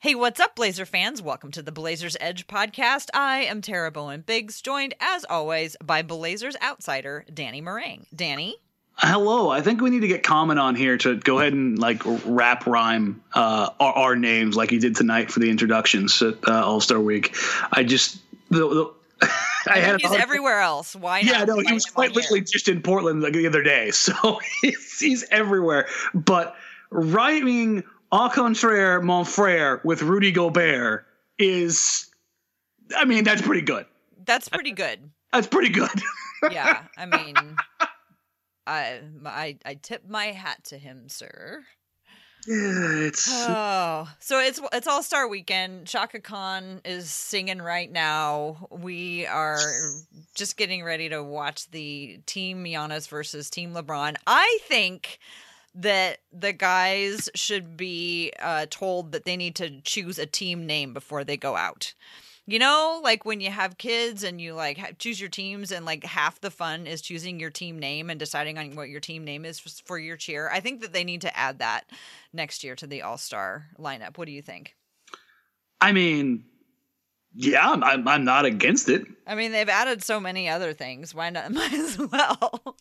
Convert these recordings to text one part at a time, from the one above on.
Hey, what's up, Blazer fans? Welcome to the Blazers Edge podcast. I am Tara Bowen Biggs, joined as always by Blazers outsider Danny Marang. Danny? Hello. I think we need to get Common on here to go ahead and like rap rhyme uh, our, our, names like he did tonight for the introductions at uh, All Star Week. I just the, the I had he's everywhere else. Why? Yeah, no, he was quite literally just in Portland like the other day, so he's, he's everywhere. But rhyming au contraire, mon frere with Rudy Gobert is, I mean, that's pretty good. That's pretty good. That's pretty good. yeah, I mean, I I I tip my hat to him, sir. Yeah, it's oh, so it's it's All Star Weekend. Chaka Khan is singing right now. We are just getting ready to watch the Team Giannis versus Team LeBron. I think that the guys should be uh, told that they need to choose a team name before they go out. You know, like when you have kids and you like choose your teams, and like half the fun is choosing your team name and deciding on what your team name is for your cheer. I think that they need to add that next year to the All Star lineup. What do you think? I mean, yeah, I'm, I'm not against it. I mean, they've added so many other things. Why not? Might as well.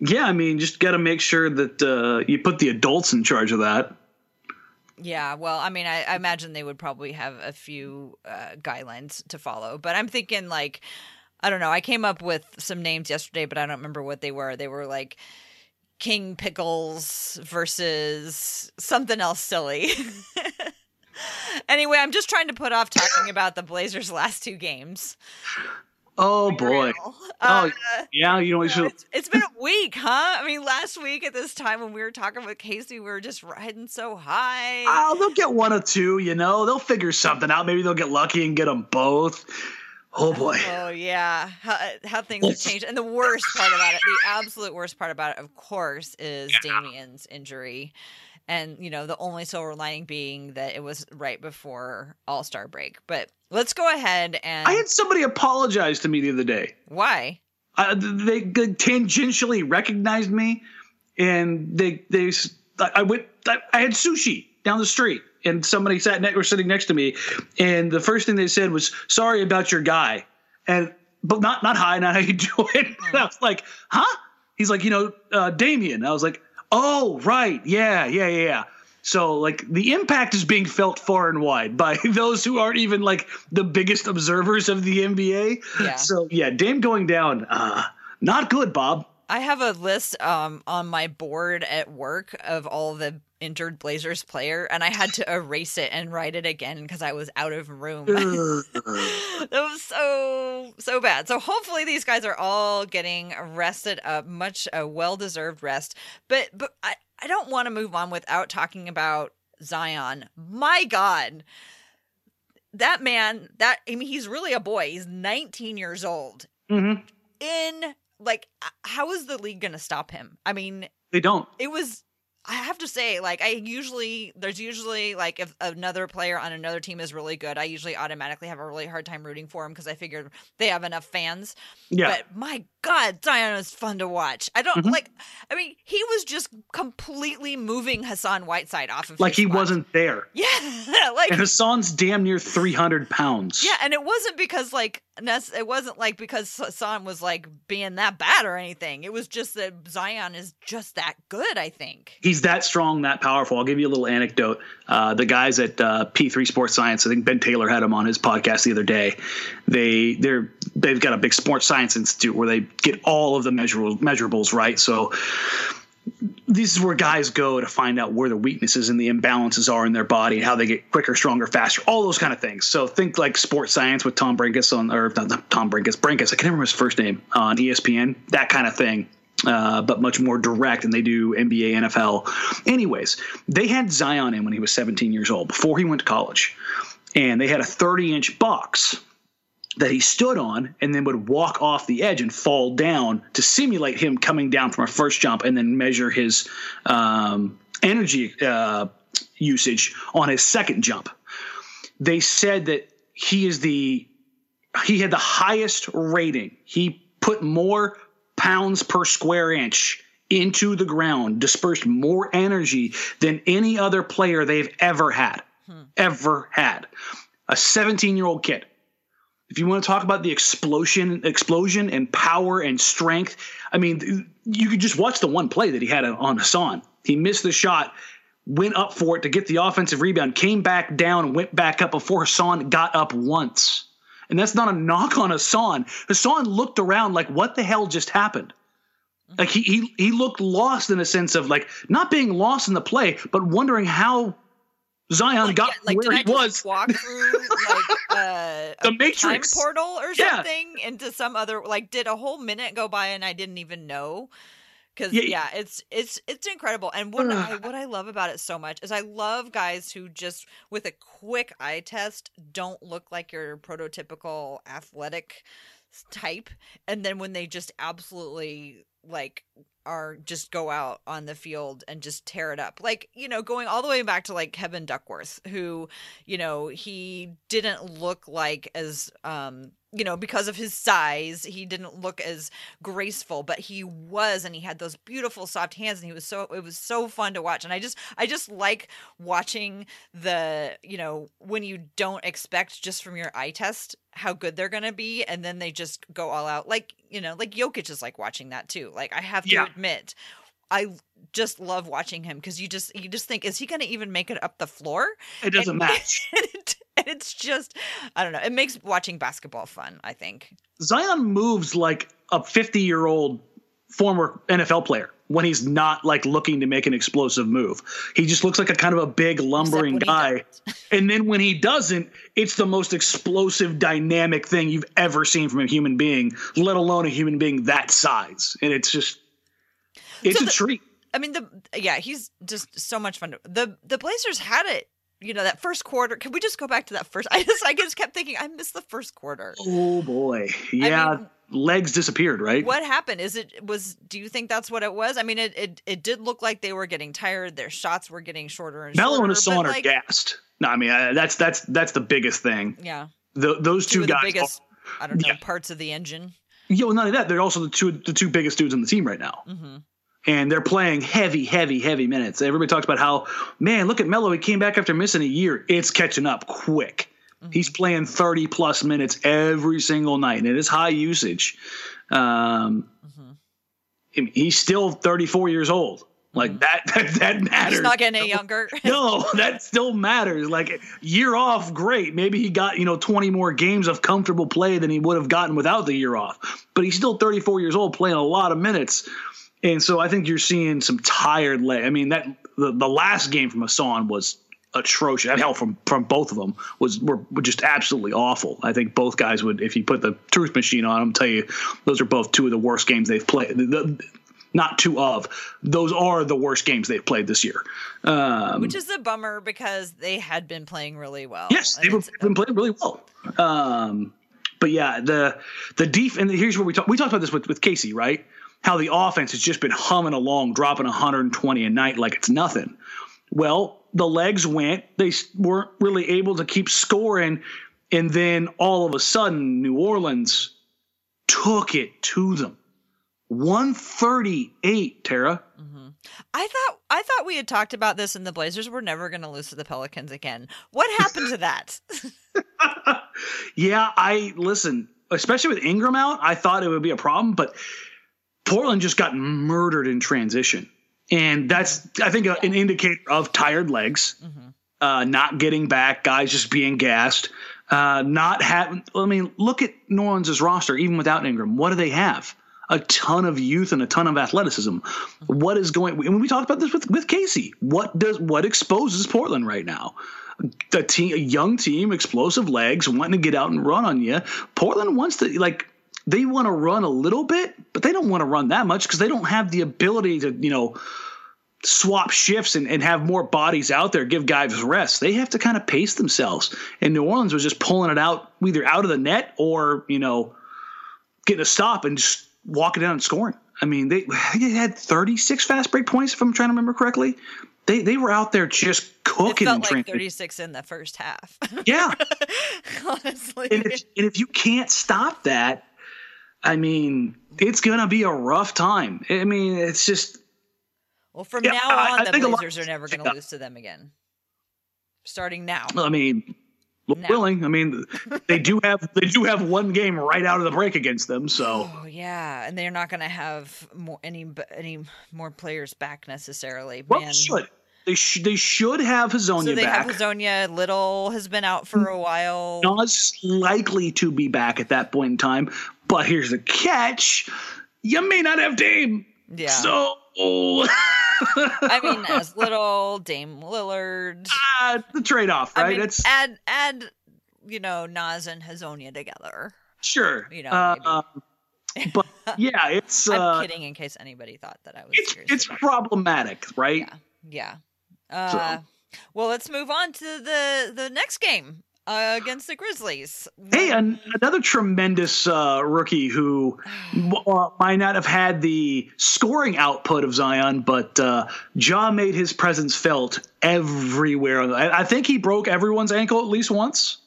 Yeah, I mean, just got to make sure that uh, you put the adults in charge of that. Yeah, well, I mean, I, I imagine they would probably have a few uh, guidelines to follow, but I'm thinking like, I don't know. I came up with some names yesterday, but I don't remember what they were. They were like King Pickles versus something else silly. anyway, I'm just trying to put off talking about the Blazers' last two games. Oh boy. Uh, oh yeah, you know, should... it's, it's been a week, huh? I mean, last week at this time when we were talking with Casey, we were just riding so high. Oh, they'll get one or two. You know, they'll figure something out. Maybe they'll get lucky and get them both. Oh boy. Oh yeah, how, how things have changed. And the worst part about it, the absolute worst part about it, of course, is yeah. Damian's injury and you know the only silver lining being that it was right before All Star break. But let's go ahead and I had somebody apologize to me the other day. Why? Uh, they, they tangentially recognized me, and they they I went I, I had sushi down the street, and somebody sat next or sitting next to me, and the first thing they said was sorry about your guy, and but not not hi, not how you doing. Mm. I was like, huh? He's like, you know, uh, Damian. I was like, Oh, right. Yeah, yeah, yeah, yeah. So like the impact is being felt far and wide by those who aren't even like the biggest observers of the NBA. Yeah. So yeah, Dame going down, uh, not good, Bob. I have a list um, on my board at work of all the injured Blazers player, and I had to erase it and write it again because I was out of room. that was so so bad. So hopefully these guys are all getting rested up, much a well deserved rest. But but I, I don't want to move on without talking about Zion. My God. That man, that I mean, he's really a boy. He's 19 years old. Mm-hmm. In like, how is the league going to stop him? I mean, they don't. It was I have to say, like, I usually, there's usually, like, if another player on another team is really good, I usually automatically have a really hard time rooting for him because I figure they have enough fans. Yeah. But my God, Zion is fun to watch. I don't, mm-hmm. like, I mean, he was just completely moving Hassan Whiteside off of Like he spot. wasn't there. Yeah. like, and Hassan's damn near 300 pounds. Yeah. And it wasn't because, like, it wasn't like because Hassan was like being that bad or anything. It was just that Zion is just that good, I think. He's that strong, that powerful. I'll give you a little anecdote. Uh, the guys at uh, P3 Sports Science, I think Ben Taylor had him on his podcast the other day. They they're they've got a big sports science institute where they get all of the measurables measurables right. So this is where guys go to find out where the weaknesses and the imbalances are in their body and how they get quicker, stronger, faster, all those kind of things. So think like sports science with Tom Brenkus on, or not Tom Brenkus, Brenkus, I can't remember his first name on ESPN, that kind of thing uh, but much more direct than they do NBA, NFL. Anyways, they had Zion in when he was 17 years old, before he went to college. And they had a 30 inch box that he stood on and then would walk off the edge and fall down to simulate him coming down from a first jump and then measure his um, energy uh, usage on his second jump. They said that he is the he had the highest rating. He put more pounds per square inch into the ground, dispersed more energy than any other player they've ever had. mm-hmm. ever had. A 17 year old kid. If you want to talk about the explosion, explosion and power and strength, I mean, you could just watch the one play that he had on Hassan. He missed the shot, went up for it to get the offensive rebound, came back down, went back up before Hassan got up once. And that's not a knock on Hassan. Hassan looked around like, what the hell just happened? Like he, he he looked lost in a sense of like not being lost in the play, but wondering how Zion like, got yeah, like, where he was. Walk through like uh, the Matrix portal or something yeah. into some other like did a whole minute go by and I didn't even know because yeah, yeah, it's it's it's incredible. And what I what I love about it so much is I love guys who just with a quick eye test don't look like your prototypical athletic type, and then when they just absolutely like are just go out on the field and just tear it up. Like, you know, going all the way back to like Kevin Duckworth, who, you know, he didn't look like as um you know, because of his size, he didn't look as graceful, but he was, and he had those beautiful soft hands, and he was so it was so fun to watch. And I just I just like watching the you know when you don't expect just from your eye test how good they're gonna be, and then they just go all out. Like you know, like Jokic is like watching that too. Like I have to yeah. admit, I just love watching him because you just you just think is he going to even make it up the floor? It doesn't and, match. It, and it's just I don't know. It makes watching basketball fun. I think Zion moves like a fifty-year-old former NFL player when he's not like looking to make an explosive move. He just looks like a kind of a big lumbering guy. and then when he doesn't, it's the most explosive dynamic thing you've ever seen from a human being, let alone a human being that size. And it's just it's so a the, treat. I mean the yeah, he's just so much fun. To, the the Blazers had it you know that first quarter can we just go back to that first i just i just kept thinking i missed the first quarter. Oh boy. Yeah I mean, legs disappeared right? What happened? Is it was do you think that's what it was? I mean it it, it did look like they were getting tired their shots were getting shorter and Melo shorter and Hassan are like, gassed. No i mean uh, that's that's that's the biggest thing. Yeah. The, those two, two guys biggest are, i don't know yeah. parts of the engine. Yeah well not only that they're also the two the two biggest dudes on the team right now. Mm-hmm and they're playing heavy, heavy, heavy minutes. Everybody talks about how, man, look at Melo. He came back after missing a year. It's catching up quick. Mm-hmm. He's playing 30 plus minutes every single night, and it is high usage. Um, mm-hmm. He's still 34 years old. Like mm-hmm. that, that, that matters. He's not getting any younger. no, that still matters. Like year off, great. Maybe he got you know 20 more games of comfortable play than he would have gotten without the year off. But he's still 34 years old, playing a lot of minutes. And so I think you're seeing some tired leg. I mean that the, the last game from Hassan was atrocious. Hell, from from both of them was were, were, just absolutely awful. I think both guys would, if you put the truth machine on them, tell you those are both two of the worst games they've played. The, not two of those are the worst games they've played this year. Um, Which is a bummer because they had been playing really well. Yes, they've been, been playing really well. Um, but yeah, the the def and here's where we talk. We talked about this with with Casey, right? How the offense has just been humming along, dropping 120 a night like it's nothing. Well, the legs went. They weren't really able to keep scoring. And then all of a sudden, New Orleans took it to them. 138, Tara. Mm-hmm. I thought I thought we had talked about this and the Blazers were never going to lose to the Pelicans again. What happened to that? yeah, I listen, especially with Ingram out, I thought it would be a problem, but Portland just got murdered in transition. And that's, I think, a, an indicator of tired legs, mm-hmm. uh, not getting back, guys just being gassed, uh, not having. I mean, look at New Orleans' roster, even without Ingram. What do they have? A ton of youth and a ton of athleticism. Mm-hmm. What is going? And we talked about this with, with Casey. What does what exposes Portland right now? A team, a young team, explosive legs, wanting to get out and run on you. Portland wants to like they want to run a little bit, but they don't want to run that much because they don't have the ability to, you know, swap shifts and, and have more bodies out there, give guys rest. They have to kind of pace themselves. And New Orleans was just pulling it out either out of the net or, you know, getting a stop and just walking down and scoring. I mean, they, they had 36 fast break points, if I'm trying to remember correctly. They, they were out there just cooking. It felt like 36 in the first half. Yeah. Honestly. And if, and if you can't stop that, I mean, it's gonna be a rough time. I mean, it's just. Well, from yeah, now on, I, I the Blazers are never going to lose to them again. starting now. I mean, willing. I mean, they do have they do have one game right out of the break against them. So oh, yeah, and they're not going to have more, any any more players back necessarily. Well, Man. should they should they should have Hezonja so they back. have Hezonja. Little has been out for a while. Not likely to be back at that point in time. But here's the catch: you may not have Dame. Yeah. So. I mean, as little Dame Lillard. Uh, the trade off, right? I mean, it's add add you know Nas and Hezonja together. Sure. You know. Uh, but yeah, it's. I'm uh, kidding in case anybody thought that I was. It's it's problematic, right? Yeah. Yeah. Uh, so. Well, let's move on to the the next game uh, against the Grizzlies. Hey, an, another tremendous uh, rookie who uh, might not have had the scoring output of Zion, but uh, Ja made his presence felt everywhere. I, I, think he broke everyone's ankle at least once.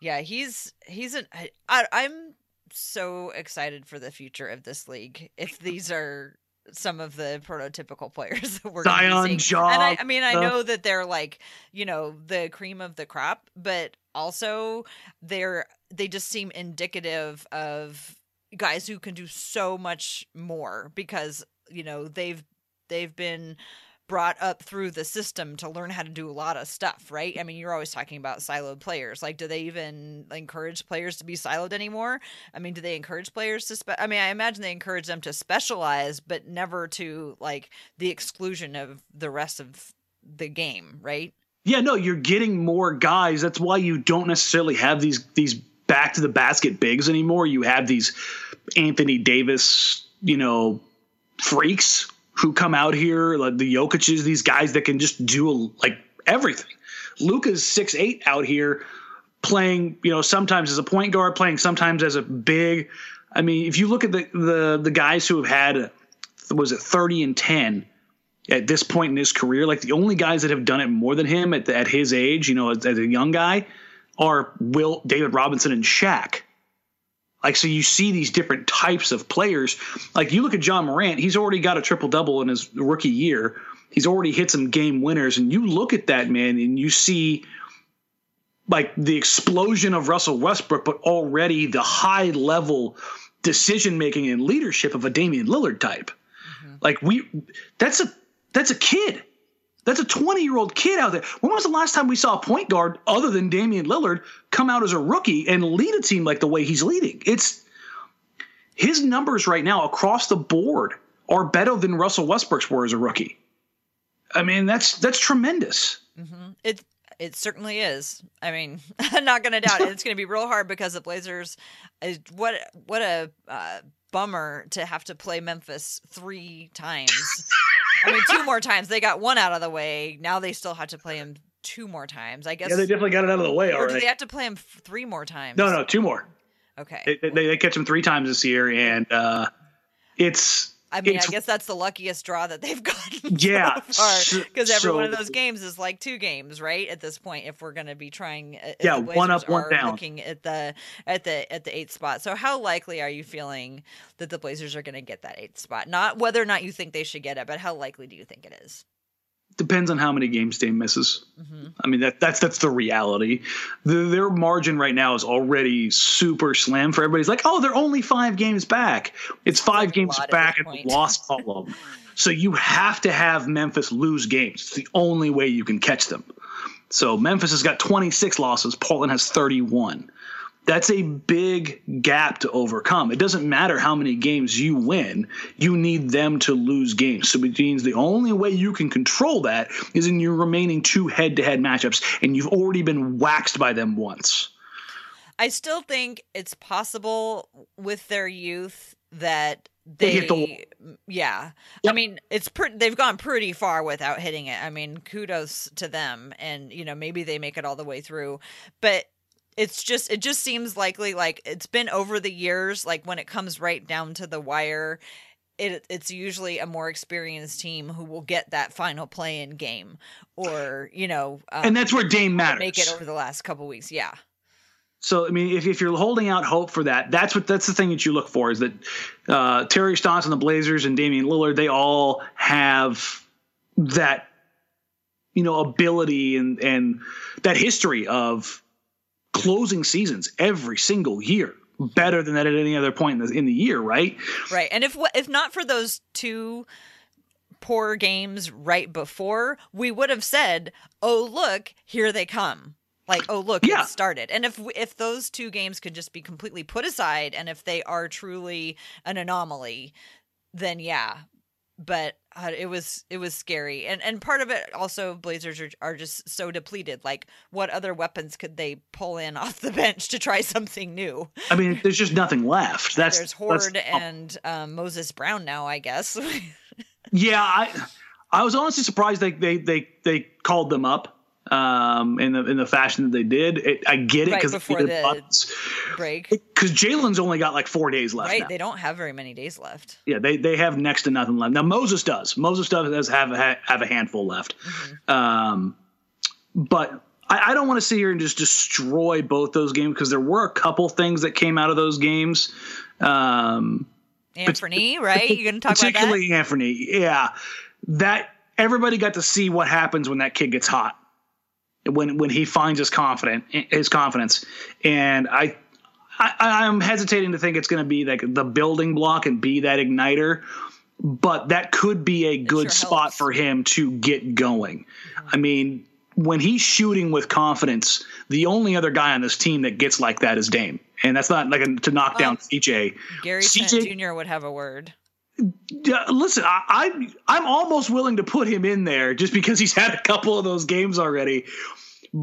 Yeah, he's he's an. I, I'm so excited for the future of this league. If these are some of the prototypical players that we're Zion Ja. And I, I mean, I know that they're like, you know, the cream of the crop, but also they're they just seem indicative of guys who can do so much more because you know they've they've been brought up through the system to learn how to do a lot of stuff, right? I mean, you're always talking about siloed players. Like, do they even encourage players to be siloed anymore? I mean, do they encourage players to spe- I mean, I imagine they encourage them to specialize, but never to like the exclusion of the rest of the game, right? Yeah, no, you're getting more guys. That's why you don't necessarily have these these back to the basket bigs anymore. You have these Anthony Davis, you know, freaks who come out here, like the Jokic's, these guys that can just do like everything. Luka's six eight out here playing, you know, sometimes as a point guard, playing sometimes as a big. I mean, if you look at the the the guys who have had was it 30 and 10 at this point in his career, like the only guys that have done it more than him at, the, at his age, you know, as, as a young guy, are Will David Robinson and Shaq. Like, so you see these different types of players. Like, you look at Ja Morant, he's already got a triple double in his rookie year. He's already hit some game winners. And you look at that, man, and you see like the explosion of Russell Westbrook, but already the high level decision making and leadership of a Damian Lillard type. Mm-hmm. Like, we, that's a, that's a kid. That's a 20 year old kid out there. When was the last time we saw a point guard other than Damian Lillard come out as a rookie and lead a team like the way he's leading? It's his numbers right now across the board are better than Russell Westbrook's were as a rookie. I mean, that's that's tremendous. Mm-hmm. It it certainly is. I mean, I'm not going to doubt it. It's going to be real hard because the Blazers. What what a uh, bummer to have to play Memphis three times. I mean, two more times. They got one out of the way. Now they still have to play him two more times. I guess. Yeah, they definitely got it out of the way or already. do they have to play him three more times? No, no, two more. Okay. They, they, they catch him three times this year, and uh, it's I mean, I guess that's the luckiest draw that they've gotten. Yeah, so because every so, one of those games is like two games, right? At this point, if we're going to be trying, uh, yeah, one up, one down, looking at the at the at the eighth spot. So, how likely are you feeling that the Blazers are going to get that eighth spot? Not whether or not you think they should get it, but how likely do you think it is? Depends on how many games Dame misses. Mm-hmm. I mean that that's that's the reality. The, their margin right now is already super slim for everybody's like, oh, they're only five games back. It's five games back and lost all of them. so you have to have Memphis lose games. It's the only way you can catch them. So Memphis has got 26 losses. Portland has 31 that's a big gap to overcome. It doesn't matter how many games you win, you need them to lose games. So it means the only way you can control that is in your remaining two head to head matchups, and you've already been waxed by them once. I still think it's possible with their youth that they, they the yeah yep. i mean it's they've gone pretty far without hitting it i mean kudos to them and you know maybe they make it all the way through but it's just it just seems likely like it's been over the years like when it comes right down to the wire it, it's usually a more experienced team who will get that final play in game or you know um, and that's where Dame matters make it over the last couple weeks yeah. So I mean, if, if you're holding out hope for that, that's what that's the thing that you look for is that uh, Terry Stotts and the Blazers and Damian Lillard they all have that you know ability and and that history of closing seasons every single year better than that at any other point in the, in the year, right? Right. And if if not for those two poor games right before, we would have said, "Oh, look, here they come." Like, "Oh, look, Yeah. it started." And if if those two games could just be completely put aside and if they are truly an anomaly, then yeah. But uh, it was it was scary. And and part of it also Blazers are, are just so depleted. Like what other weapons could they pull in off the bench to try something new? I mean, there's just nothing left. That's There's that's- Hoard and um, Moses Brown now, I guess. Yeah, I I was honestly surprised they they they, they called them up um, in the in the fashion that they did. It, I get it Right because before the- break. because Jalen's only got like four days left. Right, now. they don't have very many days left. Yeah, they they have next to nothing left. Now Moses does. Moses does have a, have a handful left. Mm-hmm. Um, but I, I don't want to sit here and just destroy both those games because there were a couple things that came out of those games. Um, Anthony, right? You're gonna talk about particularly Anthony. Yeah, that everybody got to see what happens when that kid gets hot. When when he finds his confident his confidence, and I. I, I'm hesitating to think it's going to be like the building block and be that igniter, but that could be a good sure spot helps. for him to get going. Mm-hmm. I mean, when he's shooting with confidence, the only other guy on this team that gets like that is Dame, and that's not like a, to knock oh, down CJ. Gary CJ Trent Jr. would have a word. Yeah, listen, I, I I'm almost willing to put him in there just because he's had a couple of those games already.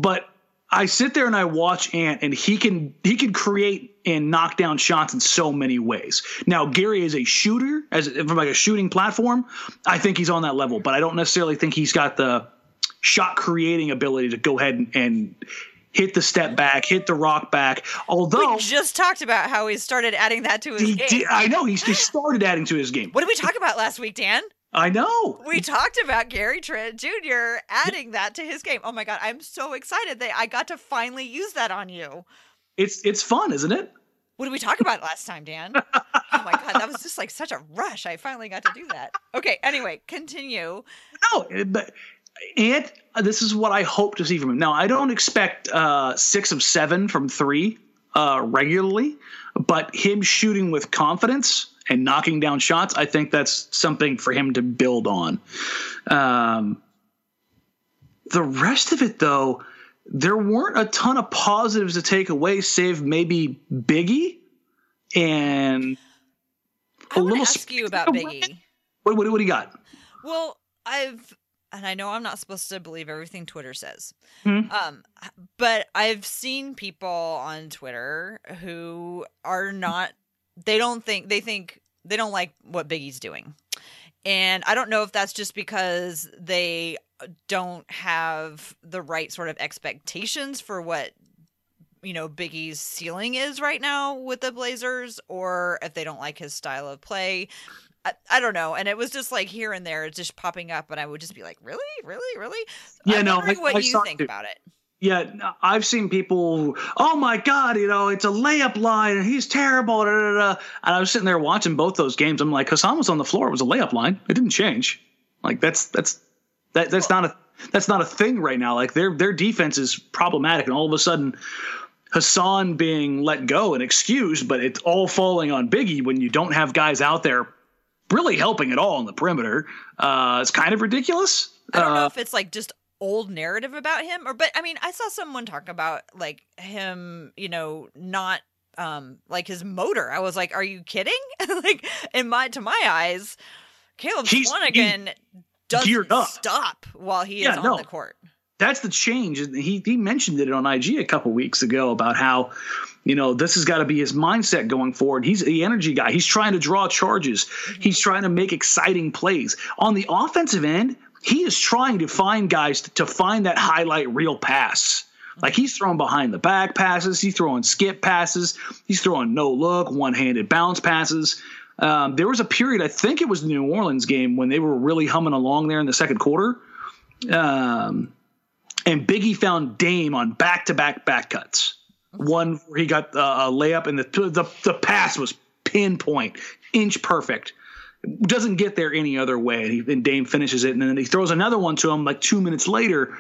But I sit there and I watch Ant, and he can he can create and knock down shots in so many ways. Now Gary is a shooter, as from like a shooting platform. I think he's on that level, but I don't necessarily think he's got the shot creating ability to go ahead and, and hit the step back, hit the rock back. Although We just talked about how he started adding that to his he game. did, I know he's he started adding to his game. what did we talk about last week, Dan? I know. We talked about Gary Trent Jr. adding that to his game. Oh my god, I'm so excited that I got to finally use that on you. It's it's fun, isn't it? What did we talk about last time, Dan? Oh my god, that was just like such a rush. I finally got to do that. Okay, anyway, continue. No, but and this is what I hope to see from him. Now, I don't expect uh, six of seven from three uh, regularly, but him shooting with confidence and knocking down shots, I think that's something for him to build on. Um, the rest of it, though, there weren't a ton of positives to take away, save maybe Biggie and I a little ask you about Biggie. what, what, what do you got? Well, I've and I know I'm not supposed to believe everything Twitter says. Mhm. Um but I've seen people on Twitter who are not they don't think they think they don't like what Biggie's doing. And I don't know if that's just because they don't have the right sort of expectations for what you know Biggie's ceiling is right now with the Blazers or if they don't like his style of play. I, I don't know. And it was just like here and there, it's just popping up, and I would just be like, really, really, really. Yeah, I'm no, I- what I you think it. about it. Yeah, I've seen people. Oh my God, you know, it's a layup line, and he's terrible. Da, da, da. And I was sitting there watching both those games. I'm like, Hassan was on the floor. It was a layup line. It didn't change. Like that's that's that that's not a that's not a thing right now. Like their their defense is problematic, and all of a sudden. Hassan being let go and excused, but it's all falling on Biggie when you don't have guys out there really helping at all on the perimeter. Uh, it's kind of ridiculous. I don't know Uh, if it's like just old narrative about him or but I mean I saw someone talk about like him, you know, not um like his motor. I was like, are you kidding? like in my to my eyes, Caleb He's- Swanigan doesn't stop while he Yeah, is on no. the court. that's the change. He he mentioned it on IG a couple weeks ago about how, you know, this has got to be his mindset going forward. He's the energy guy. He's trying to draw charges. He's trying to make exciting plays. On the offensive end, he is trying to find guys to, to find that highlight reel pass. Like he's throwing behind the back passes, he's throwing skip passes, he's throwing no look, one handed bounce passes. Um, there was a period, I think it was the New Orleans game, when they were really humming along there in the second quarter. Um, and Biggie found Dame on back to back back cuts. One where he got uh, a layup, and the, the the pass was pinpoint, inch perfect. doesn't get there any other way. And, he, and Dame finishes it, and then he throws another one to him like two minutes later,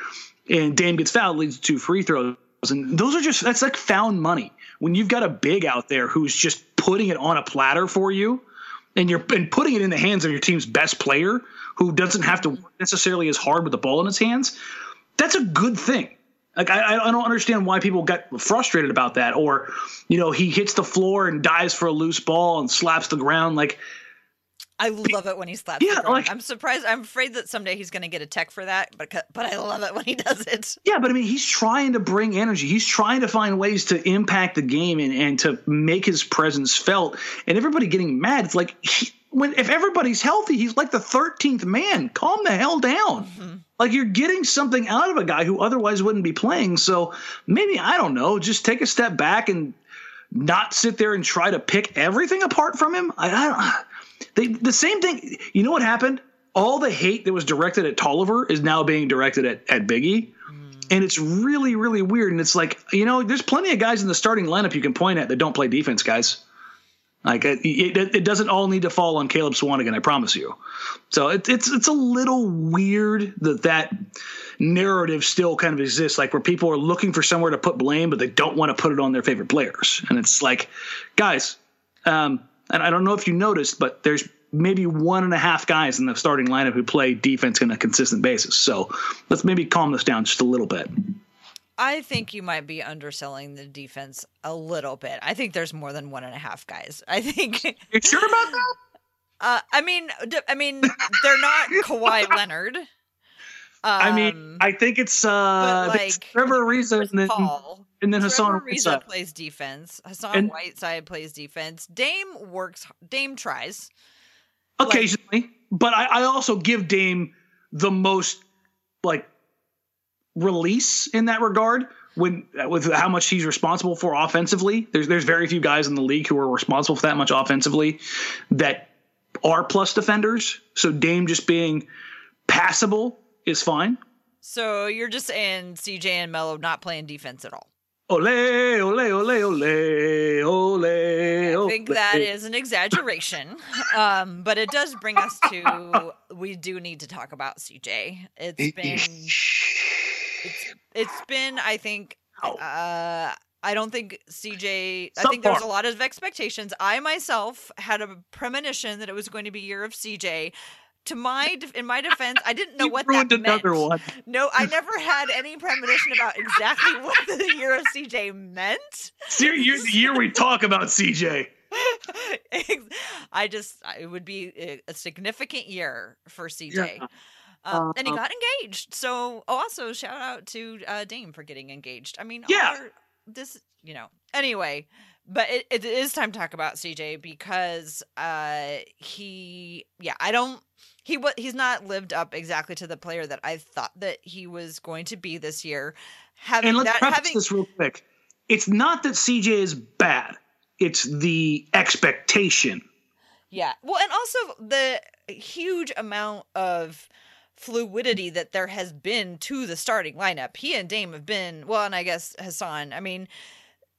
and Dame gets fouled, leads to free throws. And those are just that's like found money when you've got a big out there who's just putting it on a platter for you, and you're and putting it in the hands of your team's best player who doesn't have to work necessarily as hard with the ball in his hands. That's a good thing. Like I, I don't understand why people got frustrated about that, or you know he hits the floor and dives for a loose ball and slaps the ground. Like I love it when he slaps yeah, the ground. Like, I'm surprised. I'm afraid that someday he's going to get a tech for that, but but I love it when he does it. Yeah, but I mean, he's trying to bring energy. He's trying to find ways to impact the game and, and to make his presence felt. And everybody getting mad. It's like he, when if everybody's healthy, he's like the 13th man. Calm the hell down. Mm-hmm. Like you're getting something out of a guy who otherwise wouldn't be playing. So maybe I don't know. Just take a step back and not sit there and try to pick everything apart from him. I, I don't they, the same thing. You know what happened? All the hate that was directed at Tolliver is now being directed at, at Biggie. Mm. And it's really, really weird. And it's like, you know, there's plenty of guys in the starting lineup you can point at that don't play defense, guys. Like it, it, it doesn't all need to fall on Caleb Swanigan, I promise you. So it, it's it's a little weird that that narrative still kind of exists, like where people are looking for somewhere to put blame, but they don't want to put it on their favorite players. And it's like, guys, um, and I don't know if you noticed, but there's maybe one and a half guys in the starting lineup who play defense on a consistent basis. So let's maybe calm this down just a little bit. I think you might be underselling the defense a little bit. I think there's more than one and a half guys. I think. You sure about that? Uh, I mean, I mean, they're not Kawhi Leonard. Um, I mean, I think it's uh, like Trevor Ariza and then Paul and then Hassan Ariza plays defense. Hassan and, Whiteside plays defense. Dame works. Dame tries occasionally, like, but I, I also give Dame the most like release in that regard when with how much he's responsible for offensively. There's there's very few guys in the league who are responsible for that much offensively that are plus defenders. So Dame just being passable is fine. So you're just saying CJ and Melo not playing defense at all. Ole, ole, ole, ole, ole, I think that is an exaggeration, um, but it does bring us to we do need to talk about CJ. It's been it's, been I think uh, I don't think CJ. I think there's a lot of expectations. I myself had a premonition that it was going to be year of CJ to my in my defense, I didn't know you what that meant. One. No, I never had any premonition about exactly what the year of CJ meant. Year, the year we talk about CJ. I just it would be a significant year for CJ. Yeah. Um, uh, and he got engaged. So also shout out to uh, Dame for getting engaged. I mean, yeah, our, this you know. Anyway, but it, it is time to talk about CJ because uh, he yeah I don't he what he's not lived up exactly to the player that I thought that he was going to be this year. Having and let's that, preface having, this real quick. It's not that CJ is bad; it's the expectation. Yeah. Well, and also the huge amount of fluidity that there has been to the starting lineup. He and Dame have been well, and I guess Hassan. I mean,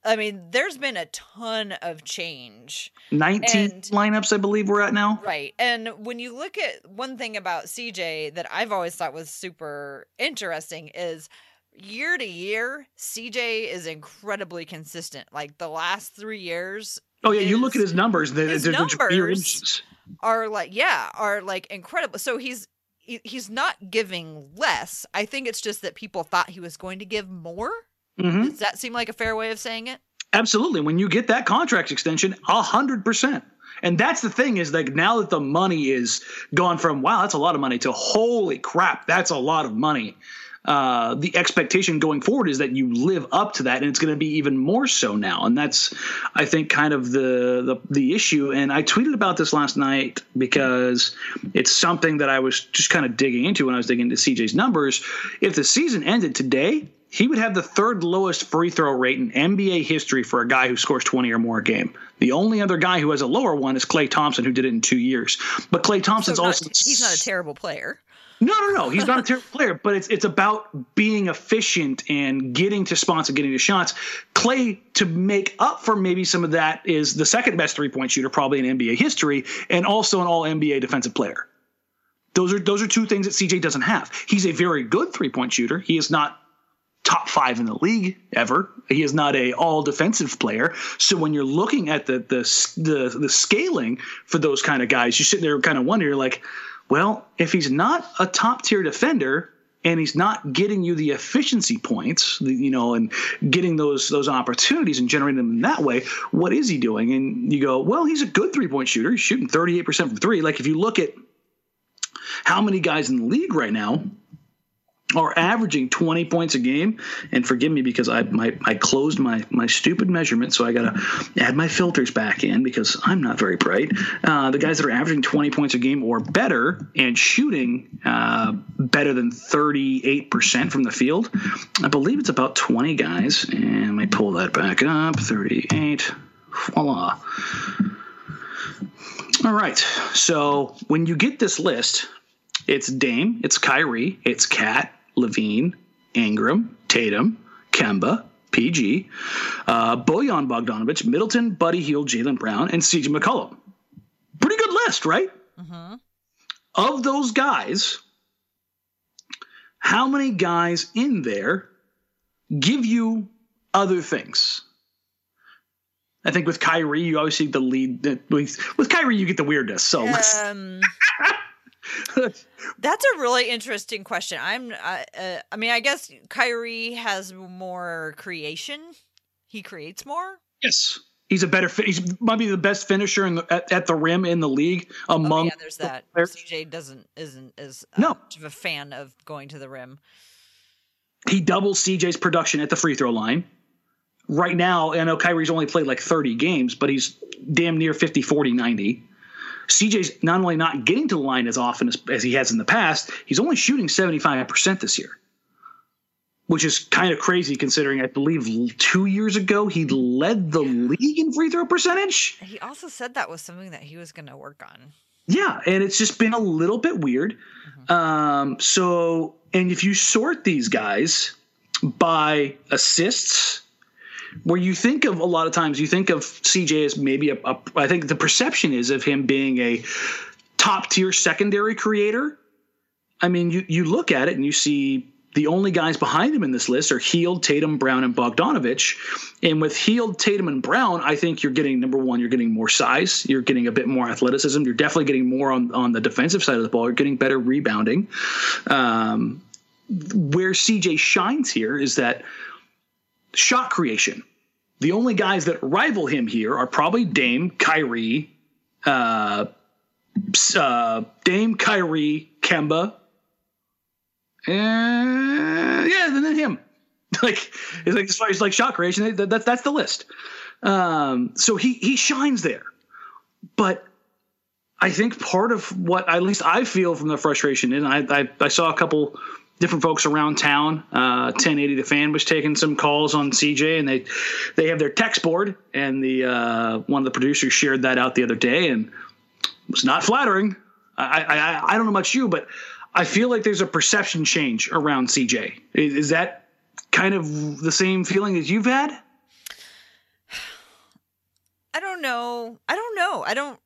I mean, there's been a ton of change. 19 and, lineups, I believe we're at now. Right. And when you look at one thing about CJ that I've always thought was super interesting is year to year, CJ is incredibly consistent. Like the last three years. Oh, yeah. His, you look at his numbers, the, his numbers are like, yeah, are like incredible. So he's, he's not giving less. I think it's just that people thought he was going to give more. Mm-hmm. Does that seem like a fair way of saying it? Absolutely. When you get that contract extension, a hundred percent. And that's the thing is like now that the money is gone from wow that's a lot of money to holy crap that's a lot of money. Uh, the expectation going forward is that you live up to that, and it's going to be even more so now. And that's, I think, kind of the, the the issue. And I tweeted about this last night because it's something that I was just kind of digging into when I was digging into CJ's numbers. If the season ended today, he would have the third lowest free throw rate in NBA history for a guy who scores 20 or more a game. The only other guy who has a lower one is Klay Thompson, who did it in two years. But Klay Thompson's so not, also he's not a terrible player. No, no, no. He's not a terrible player, but it's it's about being efficient and getting to spots and getting to shots. Klay, to make up for maybe some of that, is the second best three point shooter probably in NBA history, and also an All NBA defensive player. Those are those are two things that CJ doesn't have. He's a very good three point shooter. He is not top five in the league ever. He is not a all defensive player. So when you're looking at the the the, the scaling for those kind of guys, you're sitting there kind of wondering, like, well, if he's not a top tier defender and he's not getting you the efficiency points, you know, and getting those those opportunities and generating them in that way, what is he doing? And you go, well, he's a good three point shooter. He's shooting 38% from three. Like if you look at how many guys in the league right now are averaging 20 points a game. And forgive me because I my, I closed my my stupid measurement so I gotta add my filters back in because I'm not very bright. Uh, the guys that are averaging 20 points a game or better and shooting uh, better than 38% from the field I believe it's about 20 guys. And me pull that back up. 38 voila. All right. So when you get this list it's Dame, it's Kyrie, it's KAT, LaVine, Ingram, Tatum, Kemba, PG, uh, Bojan Bogdanovic, Middleton, Buddy Hield, Jaylen Brown, and CJ McCollum. Pretty good list, right? Mm-hmm. Of those guys, how many guys in there give you other things? I think with Kyrie, you always see the lead. With, with Kyrie, you get the weirdness. So um, That's a really interesting question. I'm, uh, uh, I mean, I guess Kyrie has more creation. He creates more. Yes, he's a better. He's might be the best finisher the, at, at, the rim in the league among. Oh, yeah, there's that. Players. CJ doesn't isn't as uh, no. much of a fan of going to the rim. He doubles CJ's production at the free throw line. Right now, I know Kyrie's only played like 30 games, but he's damn near 50, 40, 90. CJ's not only not getting to the line as often as, as he has in the past, he's only shooting 75% this year, which is kind of crazy considering I believe two years ago he led the league in free throw percentage. He also said that was something that he was going to work on. Yeah, and it's just been a little bit weird. Mm-hmm. Um, so, and if you sort these guys by assists, where you think of a lot of times you think of CJ as maybe a, a I think the perception is of him being a top tier secondary creator. I mean, you you look at it and you see the only guys behind him in this list are Hield, Tatum, Brown, and Bogdanovic. And with Hield, Tatum, and Brown, I think you're getting number one, you're getting more size, you're getting a bit more athleticism, you're definitely getting more on, on the defensive side of the ball, you're getting better rebounding. Um, where CJ shines here is that shot creation. The only guys that rival him here are probably Dame, Kyrie, uh, uh, Dame, Kyrie, Kemba, and yeah, and then him. like it's like as far as like shot creation, that, that's that's the list. Um, so he he shines there, but I think part of what at least I feel from the frustration, and I I, I saw a couple different folks around town. Uh, 1080 the fan was taking some calls on CJ, and they they have their text board, and the uh, one of the producers shared that out the other day, and it was not flattering. I, I I don't know about you, but I feel like there's a perception change around CJ. Is, is that kind of the same feeling as you've had? I don't know. I don't know. I don't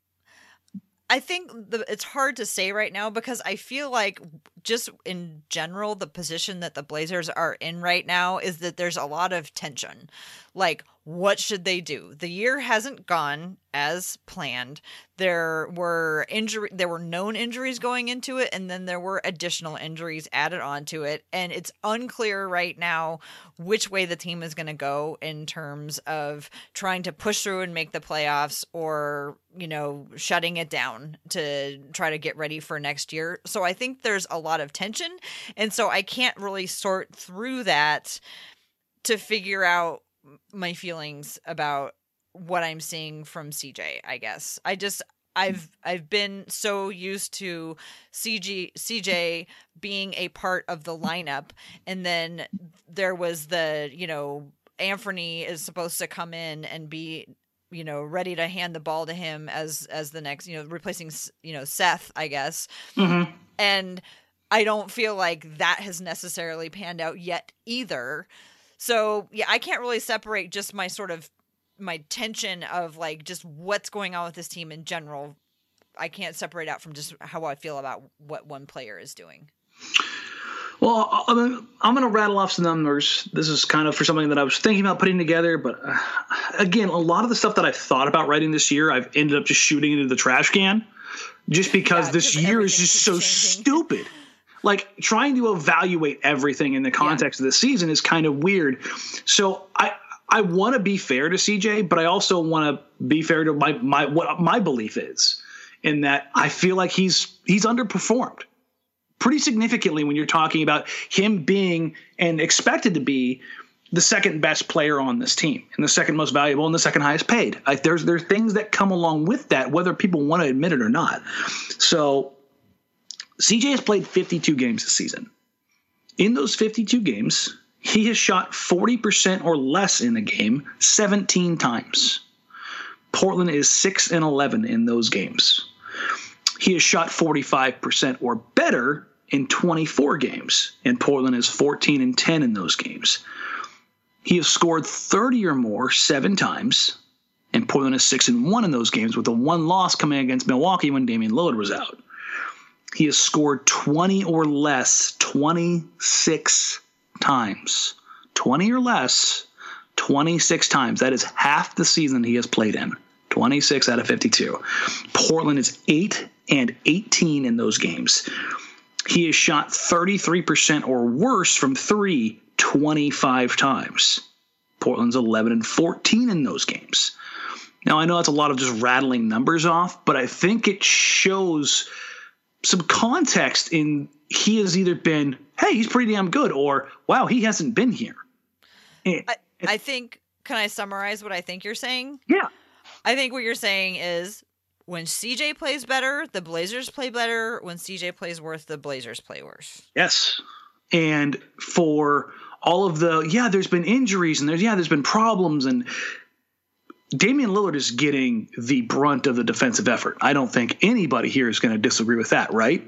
I think the, it's hard to say right now because I feel like just in general the position that the Blazers are in right now is that there's a lot of tension. Like what should they do? The year hasn't gone as planned. There were injury there were known injuries going into it and then there were additional injuries added onto it and it's unclear right now which way the team is going to go in terms of trying to push through and make the playoffs or, you know, shutting it down to try to get ready for next year. So I think there's a lot of tension and so I can't really sort through that to figure out my feelings about what I'm seeing from CJ, I guess. I just I've I've been so used to CG CJ being a part of the lineup and then there was the, you know, Anthony is supposed to come in and be you know ready to hand the ball to him as as the next you know replacing you know Seth I guess mm-hmm. and I don't feel like that has necessarily panned out yet either. So, yeah, I can't really separate just my sort of my tension of like just what's going on with this team in general. I can't separate out from just how I feel about what one player is doing. Well, I'm going to rattle off some numbers. This is kind of for something that I was thinking about putting together, but uh, again, a lot of the stuff that I've thought about writing this year, I've ended up just shooting into the trash can, just because yeah, this year is just so changing. stupid. Like trying to evaluate everything in the context yeah. of the season is kind of weird. So I I want to be fair to CJ, but I also want to be fair to my my what my belief is in that I feel like he's he's underperformed pretty significantly when you're talking about him being and expected to be the second best player on this team and the second most valuable and the second highest paid. Like there's there's things that come along with that, whether people want to admit it or not. So CJ has played 52 games this season. In those 52 games, he has shot 40% or less in a game 17 times. Portland is 6 and 11 in those games. He has shot 45% or better in 24 games, and Portland is 14 and 10 in those games. He has scored 30 or more seven times, and Portland is 6 and 1 in those games, with a one loss coming against Milwaukee when Damian Lillard was out. He has scored 20 or less 26 times. 20 or less 26 times. That is half the season he has played in. 26 out of 52. Portland is 8 and 18 in those games. He has shot 33% or worse from three 25 times. Portland's 11 and 14 in those games. Now, I know that's a lot of just rattling numbers off, but I think it shows some context in he has either been, hey, he's pretty damn good, or wow, he hasn't been here. Eh, I, I think, can I summarize what I think you're saying? Yeah. I think what you're saying is when CJ plays better, the Blazers play better. When CJ plays worse, the Blazers play worse. Yes. And for all of the yeah, there's been injuries and there's yeah, there's been problems and Damian Lillard is getting the brunt of the defensive effort. I don't think anybody here is going to disagree with that, right?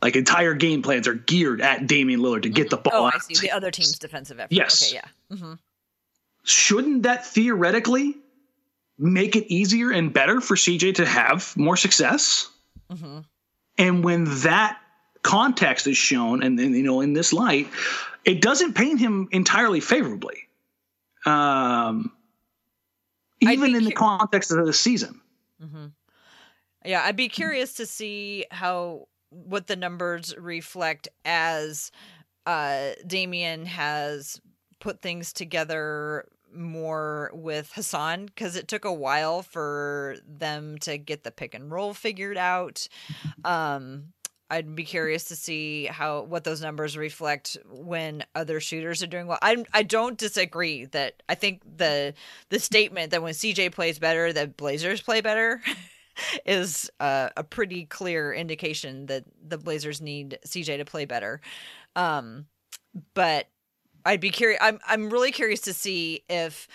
Like entire game plans are geared at Damian Lillard to get the ball. Oh, I see. The other team's defensive effort. Yes. Okay, yeah. Mm-hmm. Shouldn't that theoretically make it easier and better for CJ to have more success. Mm-hmm. And when that context is shown, and, and, you know, in this light, it doesn't paint him entirely favorably. Um, even in cu- the context of the season. Mm-hmm. Yeah, I'd be curious to see how what the numbers reflect as uh, Damian has put things together more with Hassan because it took a while for them to get the pick and roll figured out. Um, I'd be curious to see how what those numbers reflect when other shooters are doing well. I I don't disagree that I think the the statement that when CJ plays better, that Blazers play better. is uh, a pretty clear indication that the Blazers need CJ to play better. Um, but I'd be curious. I'm I'm really curious to see if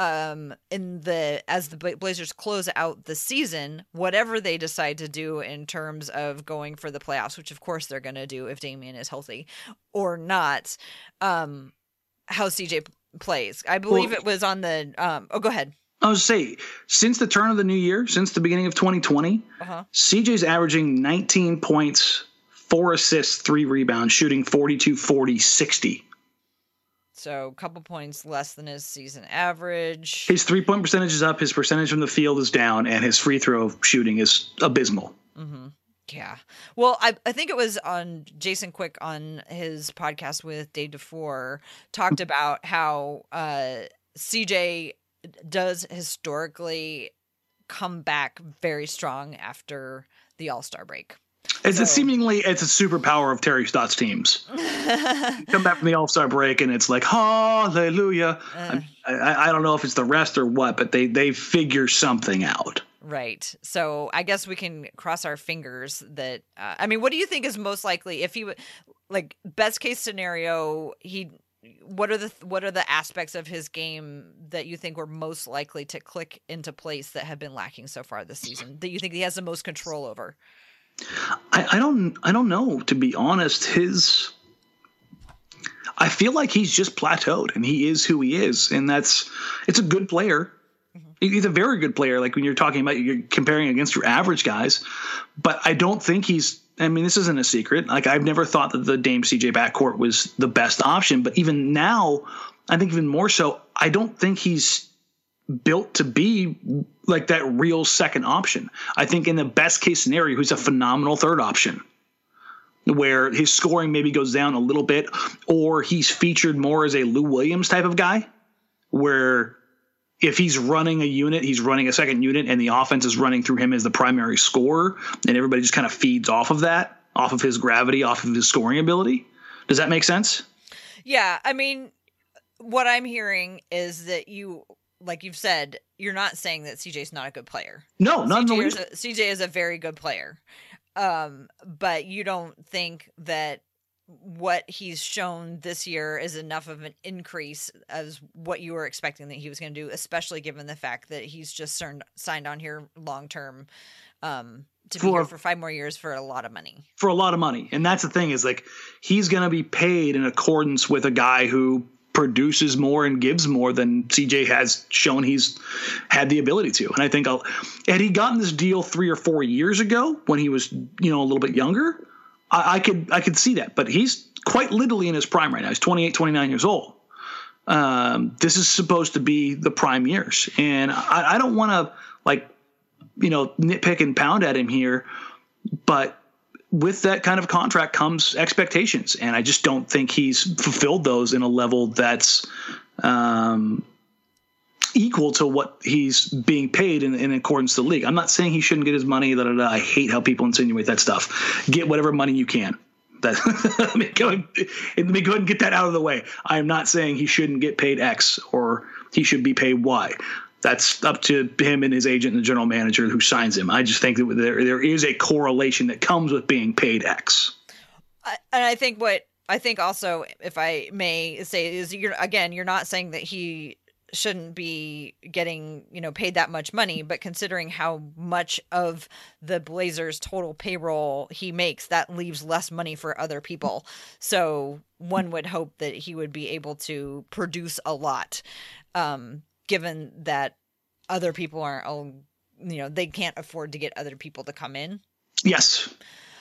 um in the as the Blazers close out the season, whatever they decide to do in terms of going for the playoffs, which of course they're going to do if Damian is healthy or not, um how CJ plays. I believe well, it was on the um oh go ahead. I was say since the turn of the new year, since the beginning of 2020, uh-huh. CJ's averaging 19 points, 4 assists, 3 rebounds, shooting 42 40 60 so a couple points less than his season average. His three point percentage is up. His percentage from the field is down, and his free throw shooting is abysmal. Mm-hmm. Yeah. Well, I I think it was on Jason Quick on his podcast with Dave DeFore talked about how uh, CJ does historically come back very strong after the All Star break. It's so. a seemingly it's a superpower of Terry Stotts teams. come back from the All Star break and it's like hallelujah. Uh, I, I don't know if it's the rest or what, but they they figure something out. Right. So I guess we can cross our fingers that. Uh, I mean, what do you think is most likely if he like best case scenario he what are the what are the aspects of his game that you think were most likely to click into place that have been lacking so far this season that you think he has the most control over I, I don't I don't know to be honest. His I feel like he's just plateaued and he is who he is, and that's it's a good player. Mm-hmm. He's a very good player. Like when you're talking about you're comparing against your average guys, but I don't think he's. I mean, this isn't a secret. Like I've never thought that the Dame CJ backcourt was the best option, but even now, I think even more so. I don't think he's built to be like that real second option. I think in the best case scenario, he's a phenomenal third option where his scoring maybe goes down a little bit, or he's featured more as a Lou Williams type of guy, where if he's running a unit, he's running a second unit, and the offense is running through him as the primary scorer, and everybody just kind of feeds off of that, off of his gravity, off of his scoring ability. Does that make sense? Yeah, I mean, what I'm hearing is that you like you've said, you're not saying that CJ's not a good player. No, not CJ, is a, CJ is a very good player. Um, but you don't think that what he's shown this year is enough of an increase as what you were expecting that he was going to do, especially given the fact that he's just signed on here long term um, to for, be here for five more years for a lot of money. For a lot of money, and that's the thing is like he's going to be paid in accordance with a guy who produces more and gives more than CJ has shown he's had the ability to. And I think I'll, had he gotten this deal three or four years ago when he was, you know, a little bit younger, I, I could I could see that. But he's quite literally in his prime right now. He's 28, 29 years old. Um, this is supposed to be the prime years. And I, I don't want to like, you know, nitpick and pound at him here, but with that kind of contract comes expectations, and I just don't think he's fulfilled those in a level that's um, equal to what he's being paid in, in, accordance to the league. I'm not saying he shouldn't get his money. Da, da, da. I hate how people insinuate that stuff. Get whatever money you can. That let, me go, let me go ahead and get that out of the way. I am not saying he shouldn't get paid X or he should be paid Y that's up to him and his agent and the general manager who signs him. I just think that there there is a correlation that comes with being paid X. And I think what I think also, if I may say, is you're again, you're not saying that he shouldn't be getting you know paid that much money but considering how much of the blazers total payroll he makes that leaves less money for other people so one would hope that he would be able to produce a lot um given that other people aren't oh, you know they can't afford to get other people to come in? Yes.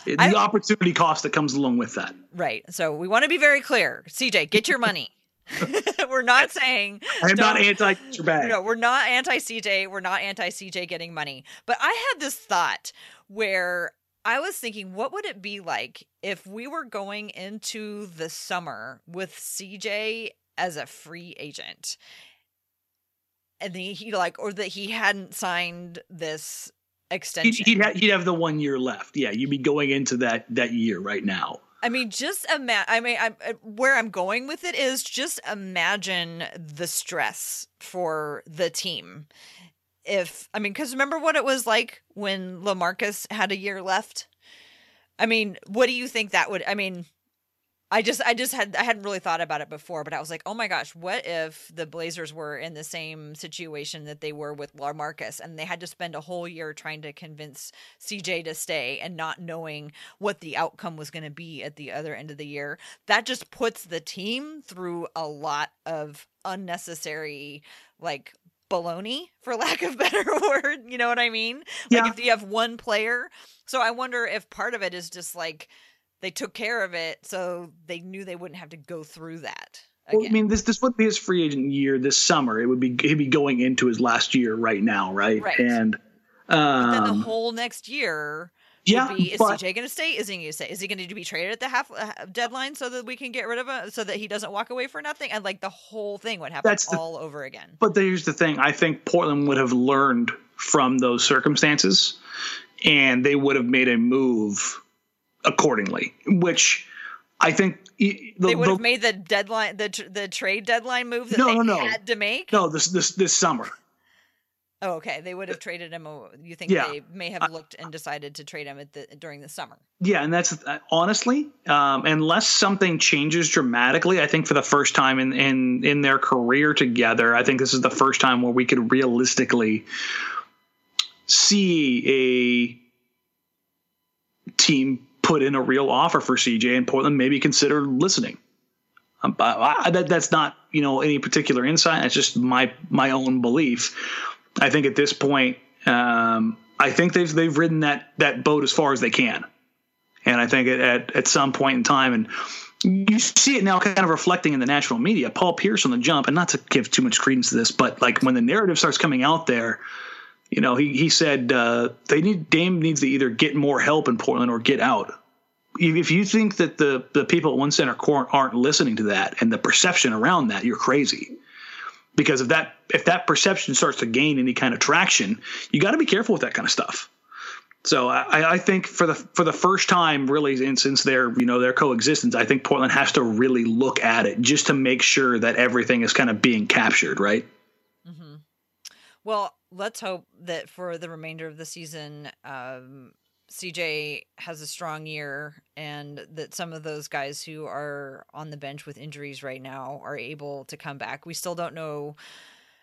The I, opportunity cost that comes along with that. Right. So we want to be very clear. Cj get your money. We're not saying i'm not anti bag. no we're not anti cj we're not anti cj getting money. But i had this thought where I was thinking, what would it be like if we were going into the summer with CJ as a free agent and he, he like or that he hadn't signed this extension. He'd, he'd, ha- he'd have the one year left. Yeah, you'd be going into that that year right now. I mean, just imagine. I mean, I'm, uh, where I'm going with it is just imagine the stress for the team. If I mean, because remember what it was like when LaMarcus had a year left. I mean, what do you think that would? I mean, I just I just had I hadn't really thought about it before, but I was like, oh my gosh, what if the Blazers were in the same situation that they were with LaMarcus and they had to spend a whole year trying to convince CJ to stay and not knowing what the outcome was going to be at the other end of the year. That just puts the team through a lot of unnecessary like baloney for lack of better word you know what i mean yeah. like if you have one player so i wonder if part of it is just like they took care of it so they knew they wouldn't have to go through that. Well, I mean, this this would be his free agent year this summer. It would be he'd be going into his last year right now, right? Right. And um, then the um, whole next year. Yeah, be, is but, CJ going to stay? Is he going to stay? Is he going to be traded at the half uh, deadline so that we can get rid of him, so that he doesn't walk away for nothing? And like the whole thing would happen the, all over again. But here's the thing: I think Portland would have learned from those circumstances, and they would have made a move accordingly, which I think the, they would the, have made the deadline, the the trade deadline move that no, they no, no. had to make. No, this this this summer. Oh, okay. They would have traded him. You think yeah. they may have looked and decided to trade him at the during the summer? Yeah, and that's uh, honestly, um, unless something changes dramatically, I think for the first time in in in their career together, I think this is the first time where we could realistically see a team put in a real offer for CJ and Portland maybe consider listening. Um, I, I, that, that's not you know any particular insight. That's just my my own belief. I think at this point, um, I think they've they've ridden that that boat as far as they can, and I think at at, at some point in time, and you see it now kind of reflecting in the national media. Paul Pierce on the jump, and not to give too much credence to this, but like when the narrative starts coming out there, you know, he he said uh, they need Dame needs to either get more help in Portland or get out. If you think that the the people at One Center Court aren't listening to that and the perception around that, you're crazy. Because if that if that perception starts to gain any kind of traction, you got to be careful with that kind of stuff. So I, I, think for the for the first time, really, in, since their you know their coexistence, I think Portland has to really look at it just to make sure that everything is kind of being captured, right? Mm-hmm. Well, let's hope that for the remainder of the season, um, CJ has a strong year, and that some of those guys who are on the bench with injuries right now are able to come back. We still don't know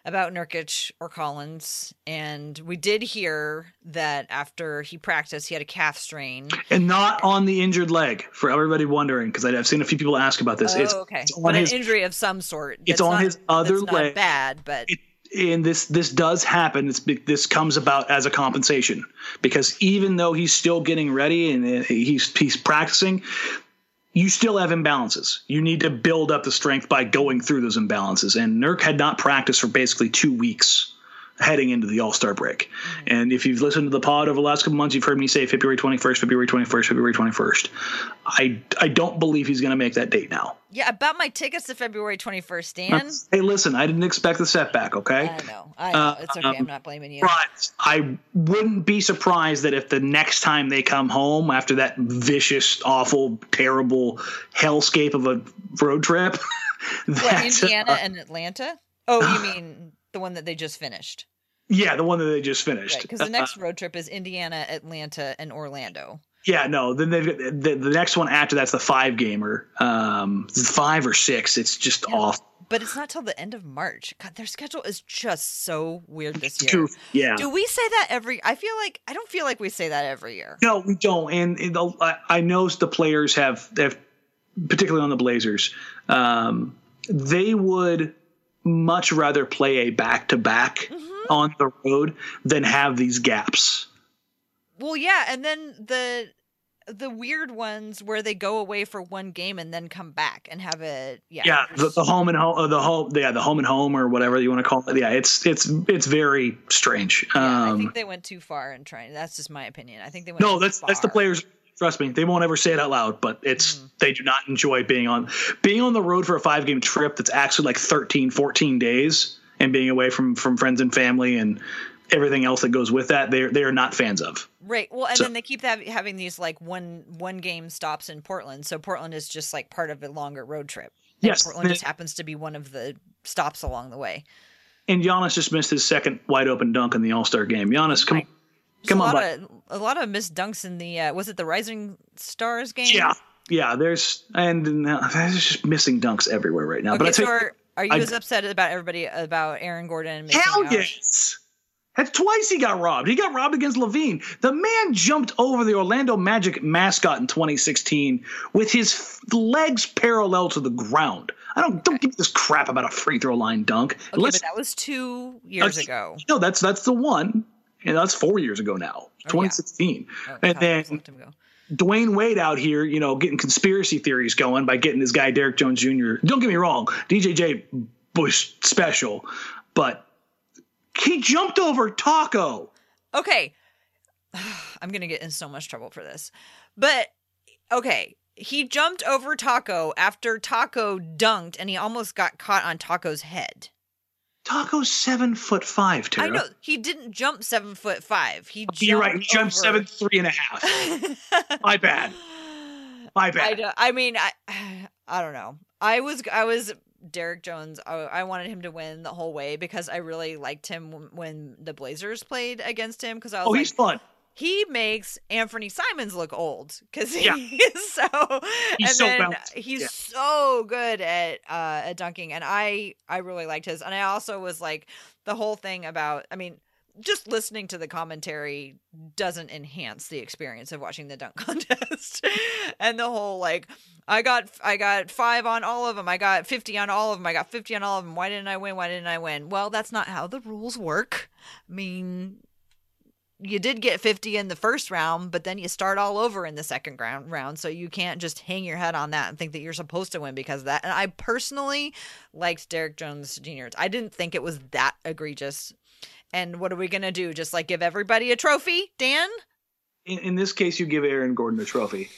about Nurkic or Collins, and we did hear that after he practiced, he had a calf strain, and not on the injured leg. For everybody wondering, because I've seen a few people ask about this. Oh, it's, okay, it's but his, an injury of some sort. It's on not, his other leg. bad, but. It, and this this does happen. It's, this comes about as a compensation because even though he's still getting ready and uh, he's he's practicing, you still have imbalances. You need to build up the strength by going through those imbalances. And Nurk had not practiced for basically two weeks heading into the All Star break. Mm-hmm. And if you've listened to the pod over the last couple months, you've heard me say February 21st, February 21st, February 21st. I I don't believe he's going to make that date now. Yeah, about my tickets to February 21st, Dan. Hey, listen, I didn't expect the setback, okay? I know. I know. Uh, it's okay. Um, I'm not blaming you. But I wouldn't be surprised that if the next time they come home after that vicious, awful, terrible hellscape of a road trip. that, what, Indiana uh, and Atlanta? Oh, you mean the one that they just finished. Yeah, the one that they just finished. Because right, the next road trip is Indiana, Atlanta, and Orlando. Yeah, no. Then they've the, the next one after that's the five gamer, um, five or six. It's just yeah, off. But it's not till the end of March. God, their schedule is just so weird this year. Yeah. Do we say that every? I feel like I don't feel like we say that every year. No, we don't. And, and I, I know the players have have, particularly on the Blazers, um, they would much rather play a back to back on the road than have these gaps. Well, yeah, and then the the weird ones where they go away for one game and then come back and have it yeah. Yeah the, the home and home uh, the home yeah the home and home or whatever you want to call it. Yeah it's it's it's very strange. Yeah, um, i think they went too far in trying that's just my opinion. I think they went no that's far. that's the players trust me they won't ever say it out loud but it's mm-hmm. they do not enjoy being on being on the road for a five game trip that's actually like 13 14 days and being away from from friends and family and everything else that goes with that they're they're not fans of right well and so, then they keep that, having these like one one game stops in portland so portland is just like part of a longer road trip and yes portland just happens to be one of the stops along the way and Giannis just missed his second wide open dunk in the All-Star game. Giannis, come, right. Come a on, lot of, a lot of missed dunks in the uh, was it the Rising Stars game? Yeah, yeah. There's and uh, there's just missing dunks everywhere right now. Okay, but I so are, are you I, as upset about everybody about Aaron Gordon? Hell yes. That's twice he got robbed. He got robbed against LaVine. The man jumped over the Orlando Magic mascot in 2016 with his legs parallel to the ground. I don't don't give this crap about a free throw line dunk. Okay, but that was two years ago. No, that's that's the one, and that's four years ago now, 2016. Yeah. Oh, and then Dwyane Wade out here, you know, getting conspiracy theories going by getting this guy Derrick Jones Jr. Don't get me wrong, DJJ Bush special, but he jumped over Tacko. Okay. I'm going to get in so much trouble for this. But okay, he jumped over Tacko after Tacko dunked and he almost got caught on Tacko's head. Tacko's seven foot five, Tara. I know he didn't jump seven foot five. He jumped you're right. He jumped over... seven three and a half. My bad. My bad. I, I mean, I I don't know. I was I was Derrick Jones, I, I, wanted him to win the whole way because I really liked him when the Blazers played against him. Because I was oh, like, he's fun. He makes Anfernee Simons look old because he yeah. is so. He's and so then balanced. he's yeah. so good at uh, at dunking, and I I really liked his. And I also was like the whole thing about. I mean, just listening to the commentary doesn't enhance the experience of watching the dunk contest and the whole like i got i got five on all of them i got 50 on all of them i got 50 on all of them why didn't i win why didn't i win well that's not how the rules work i mean you did get 50 in the first round, but then you start all over in the second round, round. So you can't just hang your head on that and think that you're supposed to win because of that. And I personally liked Derrick Jones Jr. I didn't think it was that egregious. And what are we going to do? Just like give everybody a trophy, Dan? In, in, this case, you give Aaron Gordon a trophy.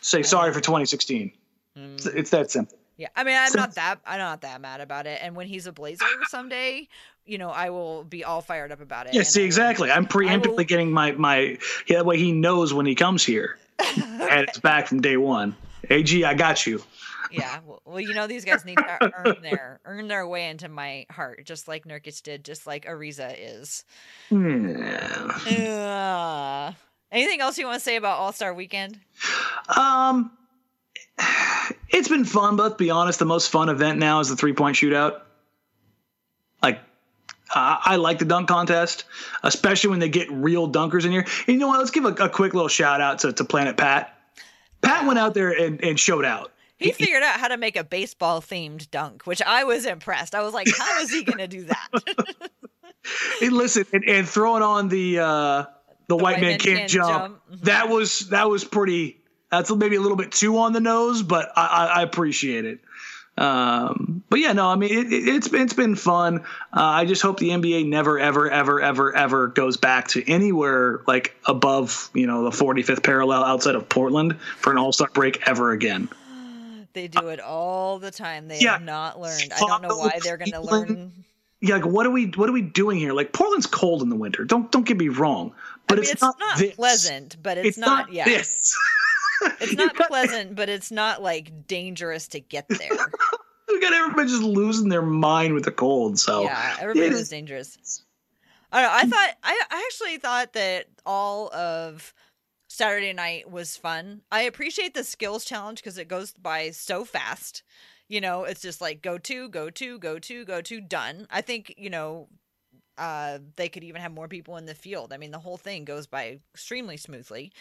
Say sorry for 2016. Mm. It's, it's that simple. Yeah, I mean, I'm not that I'm not that mad about it. And when he's a Blazer someday, you know, I will be all fired up about it. Yeah, see, exactly. I'm preemptively will... getting my my yeah, that way he knows when he comes here, and it's back from day one. Ag, I got you. Yeah, well, you know, these guys need to earn their earn their way into my heart, just like Nurkic did, just like Ariza is. Yeah. Uh, anything else you want to say about All Star Weekend? Um it's been fun, but let's be honest, the most fun event now is the three point shootout. Like, uh, I like the dunk contest, especially when they get real dunkers in here. And you know what? Let's give a, a quick little shout out to, to Planet Pat. Pat went out there and, and showed out. He figured out how to make a baseball themed dunk, which I was impressed. I was like, how is he going to do that? hey, listen, and, and, throwing on the uh, the, the white, white, man, man can't, can't, jump. jump. Mm-hmm. That was that was pretty that's maybe a little bit too on the nose, but I, I, I appreciate it. Um, but yeah, no, I mean it, it, it's it's been fun. Uh, I just hope the NBA never, ever, ever, ever, ever goes back to anywhere like above you know the 45th parallel outside of Portland for an All Star break ever again. They do it all the time. They yeah. have not learned. I don't know why they're going to learn. Yeah, like what are we what are we doing here? Like Portland's cold in the winter. Don't don't get me wrong, but I mean, it's, it's, not, not pleasant. But it's, it's not, not, yeah. It's not pleasant, but it's not like dangerous to get there. we got everybody just losing their mind with the cold. So yeah, everybody yeah. was dangerous. I don't know. I thought I, I actually thought that all of Saturday night was fun. I appreciate the skills challenge because it goes by so fast. You know, it's just like go to, go to, go to, go to, done. I think you know uh, they could even have more people in the field. I mean, the whole thing goes by extremely smoothly.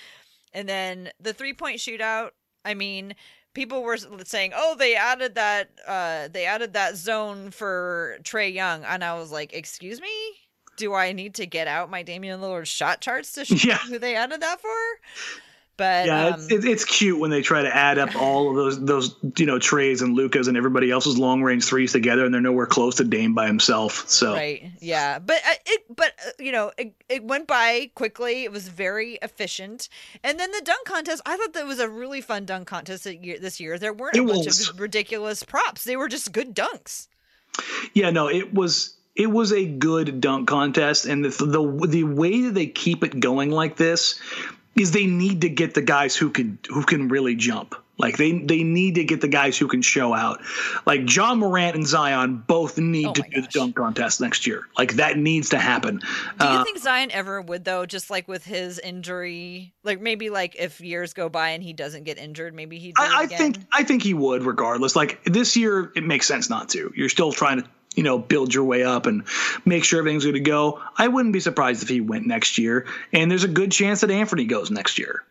And then the three point shootout, I mean, people were saying, "Oh, they added that uh they added that zone for Trae Young." And I was like, "Excuse me? Do I need to get out my Damian Lillard shot charts to show yeah. who they added that for?" But yeah, um, it's, it's cute when they try to add up all of those those you know Traes and Lucas and everybody else's long range threes together, and they're nowhere close to Dame by himself. So right, yeah, but uh, it but uh, you know it, it went by quickly. It was very efficient, and then the dunk contest. I thought that was a really fun dunk contest this year. There weren't a bunch of ridiculous props. They were just good dunks. Yeah, no, it was it was a good dunk contest and the, the the way that they keep it going like this is they need to get the guys who can who can really jump. Like they they need to get the guys who can show out. Like Ja Morant and Zion both need oh to do the dunk contest next year. Like that needs to happen. Do you uh, think Zion ever would though? Just like with his injury, like maybe like if years go by and he doesn't get injured, maybe he. I, I think I think he would regardless. Like this year, it makes sense not to. You're still trying to you know, build your way up and make sure everything's going to go. I wouldn't be surprised if he went next year. And there's a good chance that Anfernee goes next year.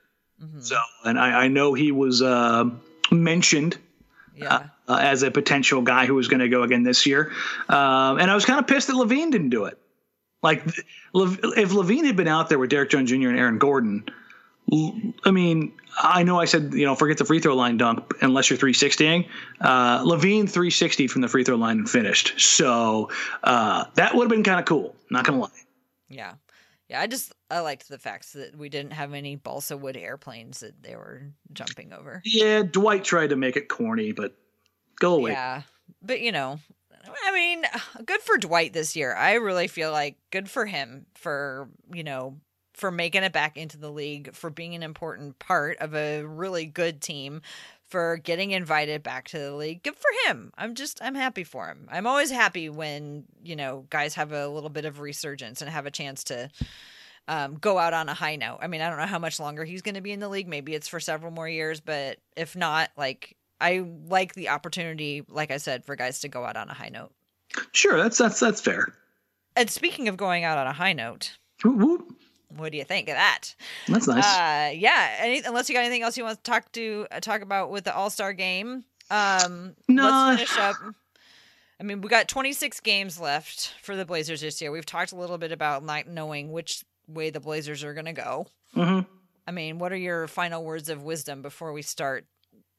Mm-hmm. So, and I, I, know he was uh, mentioned yeah. uh, as a potential guy who was going to go again this year. Um, and I was kind of pissed that LaVine didn't do it. Like, if LaVine had been out there with Derrick Jones Jr. and Aaron Gordon, I mean, I know I said, you know, forget the free throw line dunk unless you're 360ing. Uh, LaVine 360 from the free throw line and finished. So uh, that would have been kind of cool. Not going to lie. Yeah. Yeah. I just, I liked the fact that we didn't have any balsa wood airplanes that they were jumping over. Yeah. Dwight tried to make it corny, but go away. Yeah. But, you know, I mean, good for Dwight this year. I really feel like good for him for, you know, for making it back into the league, for being an important part of a really good team, for getting invited back to the league. Good for him. I'm just I'm happy for him. I'm always happy when, you know, guys have a little bit of resurgence and have a chance to um, go out on a high note. I mean, I don't know how much longer he's going to be in the league. Maybe it's for several more years, but if not, like I like the opportunity, like I said, for guys to go out on a high note. Sure, that's that's that's fair. And speaking of going out on a high note, Whoop, whoop. What do you think of that? That's nice. Uh, yeah. Any, unless you got anything else you want to talk to uh, talk about with the All Star game, um, No. let's finish up. I mean, we got 26 games left for the Blazers this year. We've talked a little bit about not knowing which way the Blazers are going to go. hmm I mean, what are your final words of wisdom before we start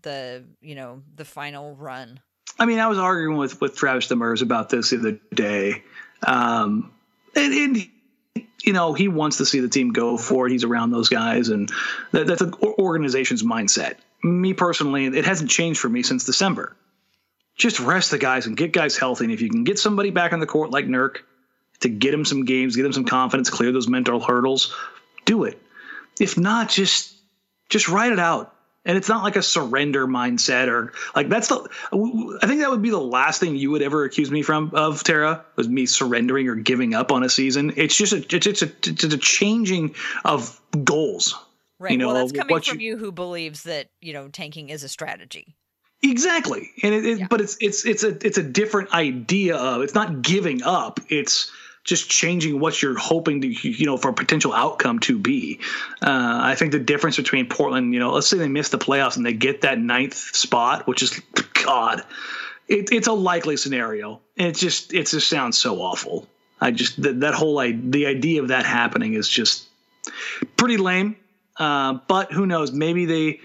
the, you know, the final run? I mean, I was arguing with with Travis Demers about this the other day, um, and, and you know he wants to see the team go for it. He's around those guys, and that, that's an organization's mindset. Me personally, it hasn't changed for me since December. Just rest the guys and get guys healthy. And if you can get somebody back on the court like Nurk to get him some games, get him some confidence, clear those mental hurdles, do it. If not, just just write it out. And it's not like a surrender mindset or like that's the. I think that would be the last thing you would ever accuse me from of Tara was me surrendering or giving up on a season. It's just a it's, it's a it's a changing of goals. Right. You know, well, that's coming from you- you who believes that, you know, tanking is a strategy. Exactly, and it, it Yeah. but it's it's it's a it's a different idea of it's not giving up. It's just changing what you're hoping to you know for a potential outcome to be. Uh, I think the difference between Portland, you know, let's say they miss the playoffs and they get that ninth spot, which is God, it, it's a likely scenario. And it just it just sounds so awful. I just that, that whole I, the idea of that happening is just pretty lame. Uh, but who knows? Maybe they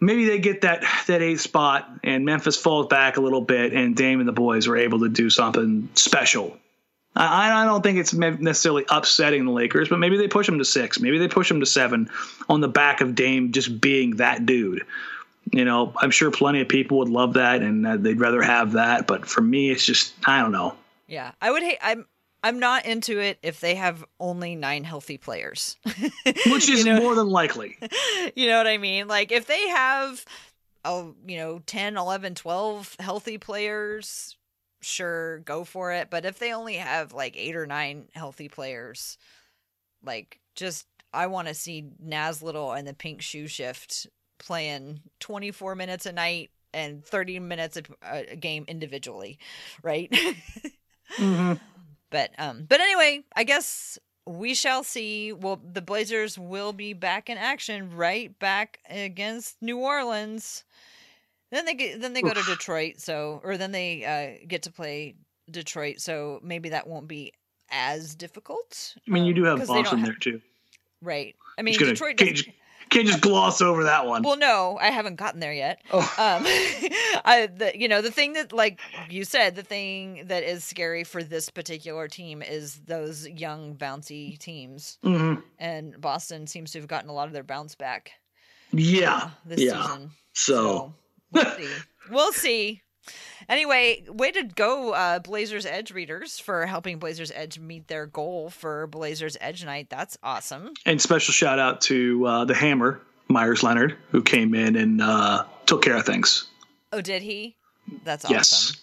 maybe they get that that eighth spot and Memphis falls back a little bit and Dame and the boys are able to do something special. I, I don't think it's necessarily upsetting the Lakers, but maybe they push them to six, maybe they push them to seven on the back of Dame just being that dude. You know, I'm sure plenty of people would love that and uh, they'd rather have that, but for me, it's just I don't know. Yeah. I would hate I'm I'm not into it if they have only nine healthy players. Which is more than likely. you know what I mean? Like if they have oh, you know, 10, 11, 12 healthy players, sure, go for it, but if they only have like 8 or 9 healthy players, like just I want to see Naz Little and the Pink Shoe Shift playing 24 minutes a night and 30 minutes a, a game individually, right? Mhm. But um but anyway, I guess we shall see. Well, the Blazers will be back in action right back against New Orleans. Then they get, then they go to Detroit, so or then they uh, get to play Detroit, so maybe that won't be as difficult. I mean, you um, do have they Boston ha- there too. right? I mean, gonna- Detroit. can't, just, can't just gloss over that one. well, no, I haven't gotten there yet. Oh. Um, I, the, you know, the thing that, like you said, the thing that is scary for this particular team is those young, bouncy teams, Mhm. and Boston seems to have gotten a lot of their bounce back Yeah, this yeah. season. So, we'll see. We'll see. Anyway, way to go, uh, Blazers Edge readers, for helping Blazers Edge meet their goal for Blazers Edge night. That's awesome. and special shout out to uh, the Hammer Meyers Leonard who came in and uh, took care of things. Oh, did he? That's awesome. Yes,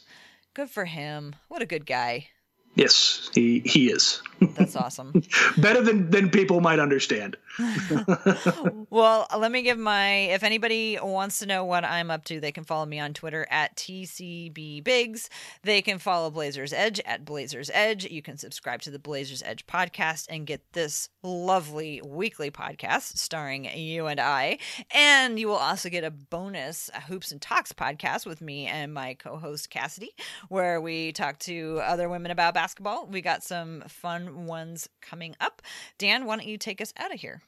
Good for him. What a good guy. yes, he he is That's awesome. better than than people might understand. well, let me give my. If anybody wants to know what I'm up to, they can follow me on Twitter at TCB Bigs. They can follow Blazers Edge at Blazers Edge. You can subscribe to the Blazers Edge podcast and get this lovely weekly podcast starring you and I. And you will also get a bonus Hoops and Talks podcast with me and my co host Cassidy, where we talk to other women about basketball. We got some fun ones coming up. Dan, why don't you take us out of here?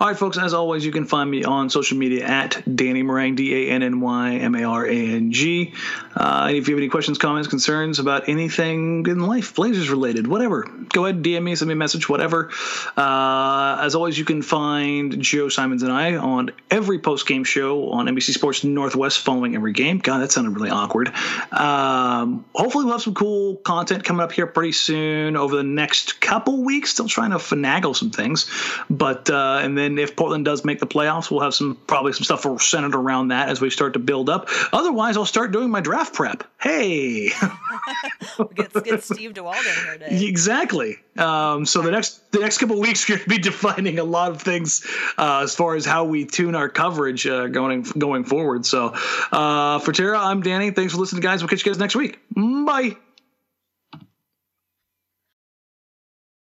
All right, folks. As always, you can find me on social media at Danny Marang, D A N N Y M A R A N G. Uh, if you have any questions, comments, concerns about anything in life, Blazers related, whatever, go ahead DM me, send me a message, whatever. Uh, as always, you can find Joe Simons and I on every post game show on NBC Sports Northwest following every game. God, that sounded really awkward. Um, hopefully, we'll have some cool content coming up here pretty soon over the next couple weeks. Still trying to finagle some things, but uh, and then if Portland does make the playoffs, we'll have some probably some stuff centered around that as we start to build up. Otherwise, I'll start doing my draft prep. Hey, Get, get Steve DeWald in here to exactly. Um, so the next the next couple weeks, we're going to be defining a lot of things uh, as far as how we tune our coverage uh, going going forward. So uh, for Tara, I'm Danny. Thanks for listening, guys. We'll catch you guys next week. Bye.